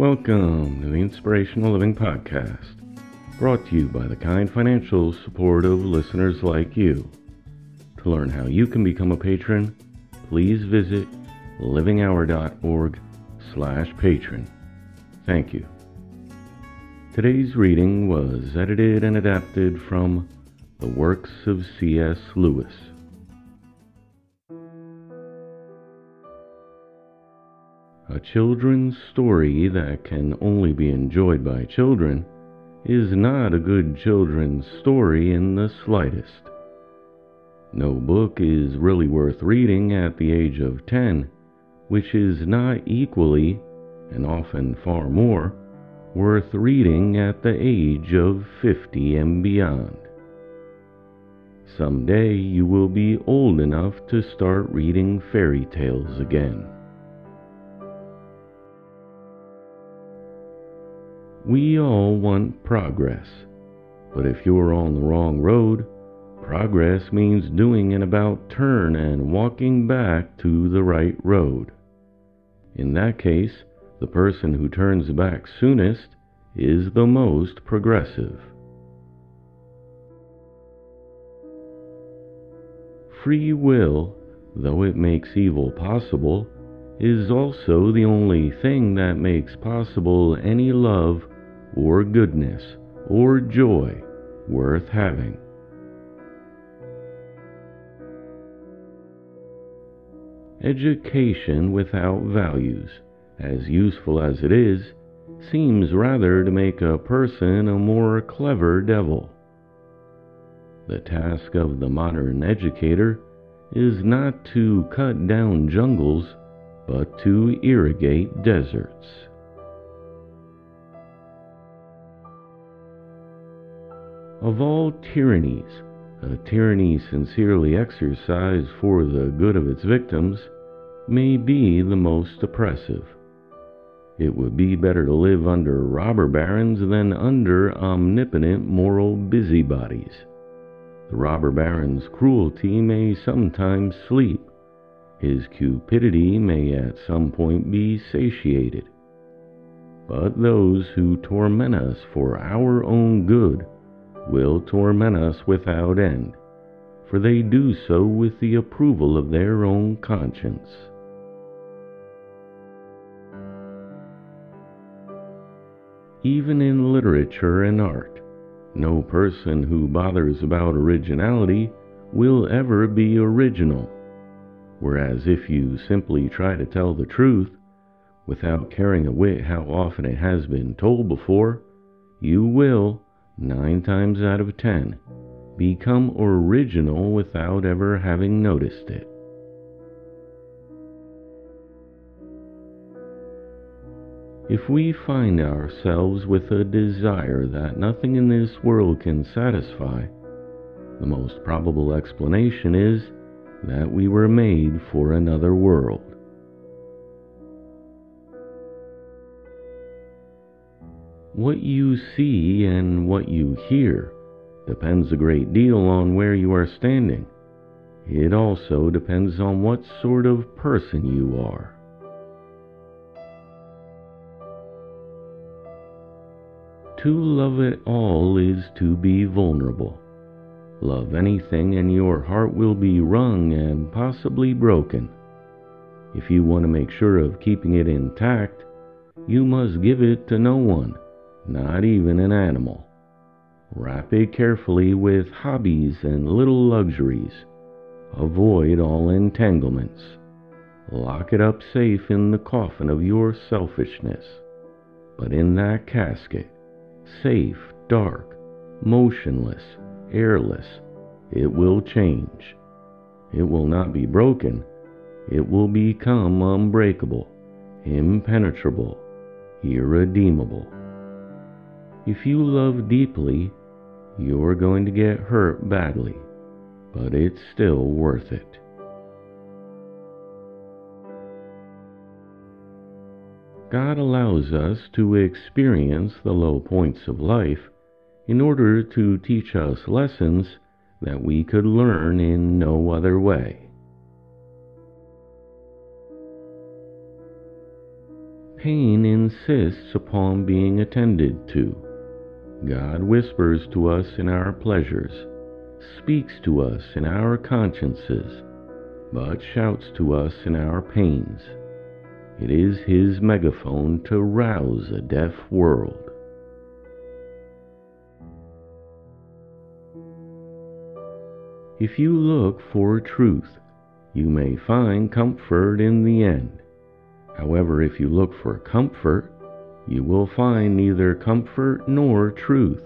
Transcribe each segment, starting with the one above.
Welcome to the Inspirational Living Podcast, brought to you by the kind financial support of listeners like you. To learn how you can become a patron, please visit livinghour.org slash patron. Thank you. Today's reading was edited and adapted from the works of C.S. Lewis. A children's story that can only be enjoyed by children is not a good children's story in the slightest. No book is really worth reading at the age of 10, which is not equally, and often far more, worth reading at the age of 50 and beyond. Someday you will be old enough to start reading fairy tales again. We all want progress, but if you're on the wrong road, progress means doing an about turn and walking back to the right road. In that case, the person who turns back soonest is the most progressive. Free will, though it makes evil possible, is also the only thing that makes possible any love or goodness or joy worth having. Education without values, as useful as it is, seems rather to make a person a more clever devil. The task of the modern educator is not to cut down jungles, but to irrigate deserts. Of all tyrannies, a tyranny sincerely exercised for the good of its victims may be the most oppressive. It would be better to live under robber barons than under omnipotent moral busybodies. The robber baron's cruelty may sometimes sleep. His cupidity may at some point be satiated. But those who torment us for our own good will torment us without end, for they do so with the approval of their own conscience. Even in literature and art, no person who bothers about originality will ever be original. Whereas if you simply try to tell the truth, without caring a whit how often it has been told before, you will, nine times out of ten, become original without ever having noticed it. If we find ourselves with a desire that nothing in this world can satisfy, the most probable explanation is that we were made for another world. What you see and what you hear depends a great deal on where you are standing. It also depends on what sort of person you are. To love it all is to be vulnerable. Love anything, and your heart will be wrung and possibly broken. If you want to make sure of keeping it intact, you must give it to no one, not even an animal. Wrap it carefully with hobbies and little luxuries. Avoid all entanglements. Lock it up safe in the coffin of your selfishness. But in that casket, safe, dark, motionless, airless, it will change. It will not be broken. It will become unbreakable, impenetrable, irredeemable. If you love deeply, you're going to get hurt badly, but it's still worth it. God allows us to experience the low points of life in order to teach us lessons that we could learn in no other way. pain insists upon being attended to. God whispers to us in our pleasures, speaks to us in our consciences, but shouts to us in our pains. It is his megaphone to rouse a deaf world. If you look for truth, you may find comfort in the end. However, if you look for comfort, you will find neither comfort nor truth,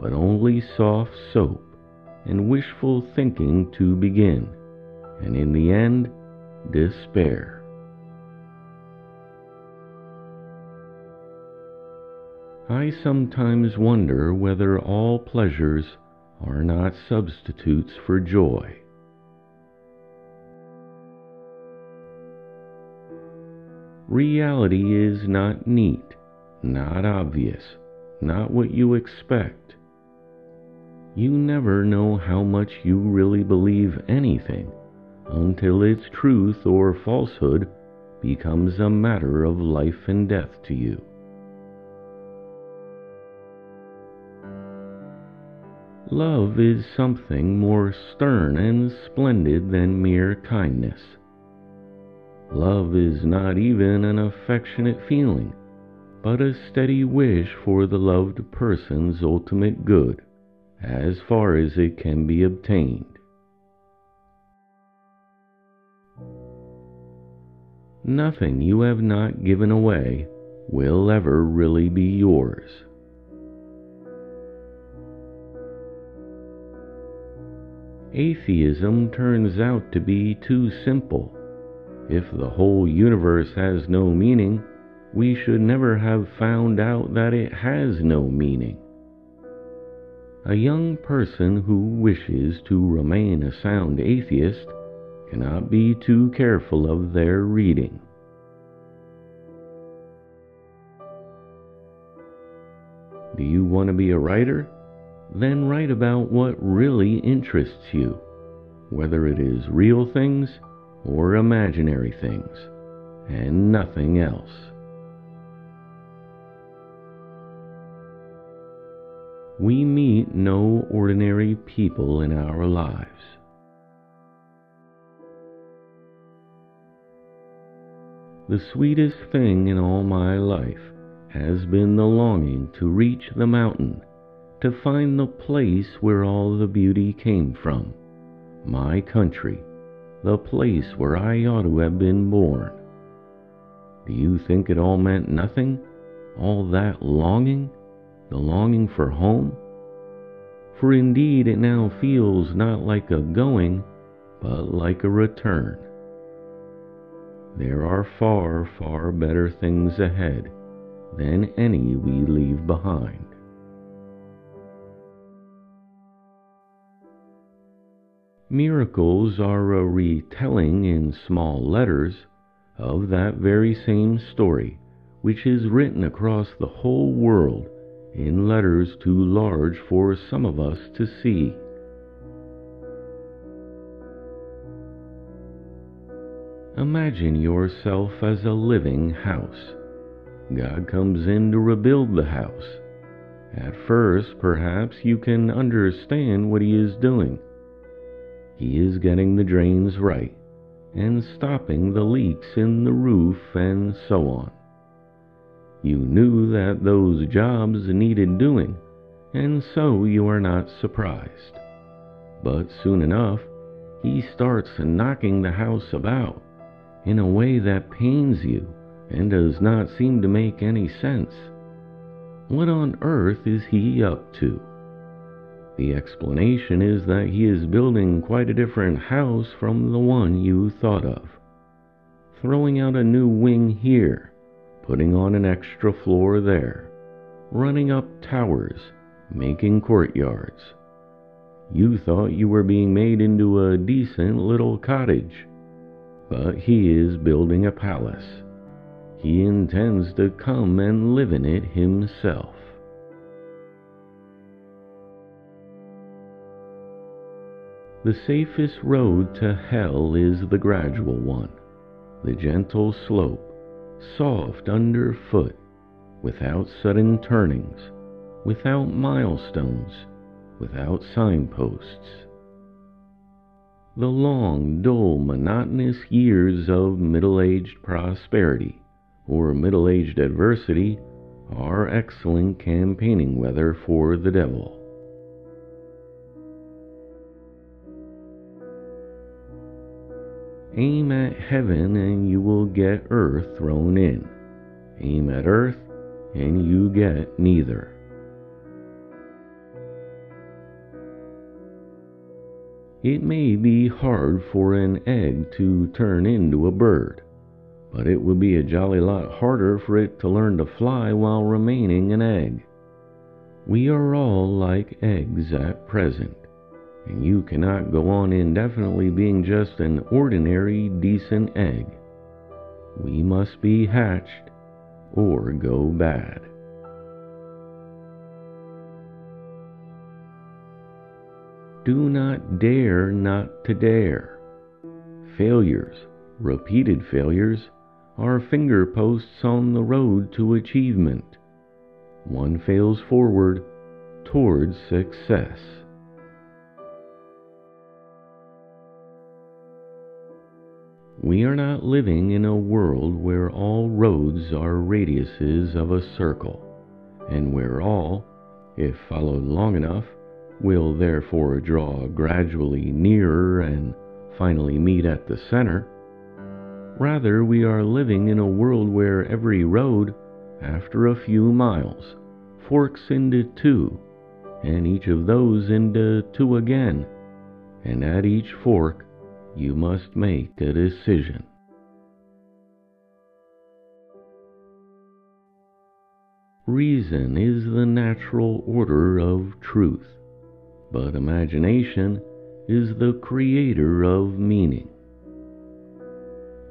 but only soft soap and wishful thinking to begin, and in the end, despair. I sometimes wonder whether all pleasures are not substitutes for joy. Reality is not neat, not obvious, not what you expect. You never know how much you really believe anything until its truth or falsehood becomes a matter of life and death to you. Love is something more stern and splendid than mere kindness. Love is not even an affectionate feeling, but a steady wish for the loved person's ultimate good, as far as it can be obtained. Nothing you have not given away will ever really be yours. Atheism turns out to be too simple if the whole universe has no meaning, we should never have found out that it has no meaning. A young person who wishes to remain a sound atheist cannot be too careful of their reading. Do you want to be a writer? Then write about what really interests you, whether it is real things or imaginary things, and nothing else. We meet no ordinary people in our lives. The sweetest thing in all my life has been the longing to reach the mountain, to find the place where all the beauty came from, my country the place where I ought to have been born. Do you think it all meant nothing? All that longing? The longing for home? For indeed it now feels not like a going, but like a return. There are far, far better things ahead than any we leave behind. Miracles are a retelling in small letters of that very same story, which is written across the whole world in letters too large for some of us to see. Imagine yourself as a living house. God comes in to rebuild the house. At first, perhaps you can understand what He is doing he is getting the drains right and stopping the leaks in the roof and so on. You knew that those jobs needed doing, and so you are not surprised. But soon enough, he starts knocking the house about in a way that pains you and does not seem to make any sense. What on earth is he up to? The explanation is that he is building quite a different house from the one you thought of. Throwing out a new wing here, putting on an extra floor there, running up towers, making courtyards. You thought you were being made into a decent little cottage, but he is building a palace. He intends to come and live in it himself. The safest road to hell is the gradual one, the gentle slope, soft underfoot, without sudden turnings, without milestones, without signposts. The long, dull, monotonous years of middle aged prosperity or middle aged adversity are excellent campaigning weather for the devil. Aim at heaven and you will get earth thrown in. Aim at earth and you get neither. It may be hard for an egg to turn into a bird, but it would be a jolly lot harder for it to learn to fly while remaining an egg. We are all like eggs at present and you cannot go on indefinitely being just an ordinary decent egg. We must be hatched or go bad. Do not dare not to dare. Failures, repeated failures, are finger posts on the road to achievement. One fails forward towards success. We are not living in a world where all roads are radiuses of a circle, and where all, if followed long enough, will therefore draw gradually nearer and finally meet at the center. Rather, we are living in a world where every road, after a few miles, forks into two, and each of those into two again, and at each fork, you must make a decision. Reason is the natural order of truth, but imagination is the creator of meaning.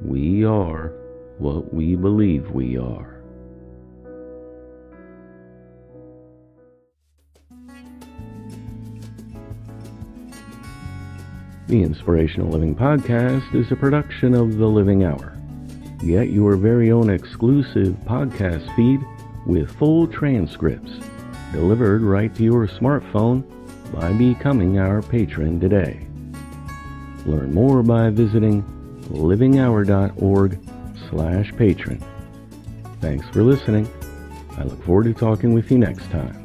We are what we believe we are. The Inspirational Living Podcast is a production of The Living Hour. Get your very own exclusive podcast feed with full transcripts delivered right to your smartphone by becoming our patron today. Learn more by visiting livinghour.org slash patron. Thanks for listening. I look forward to talking with you next time.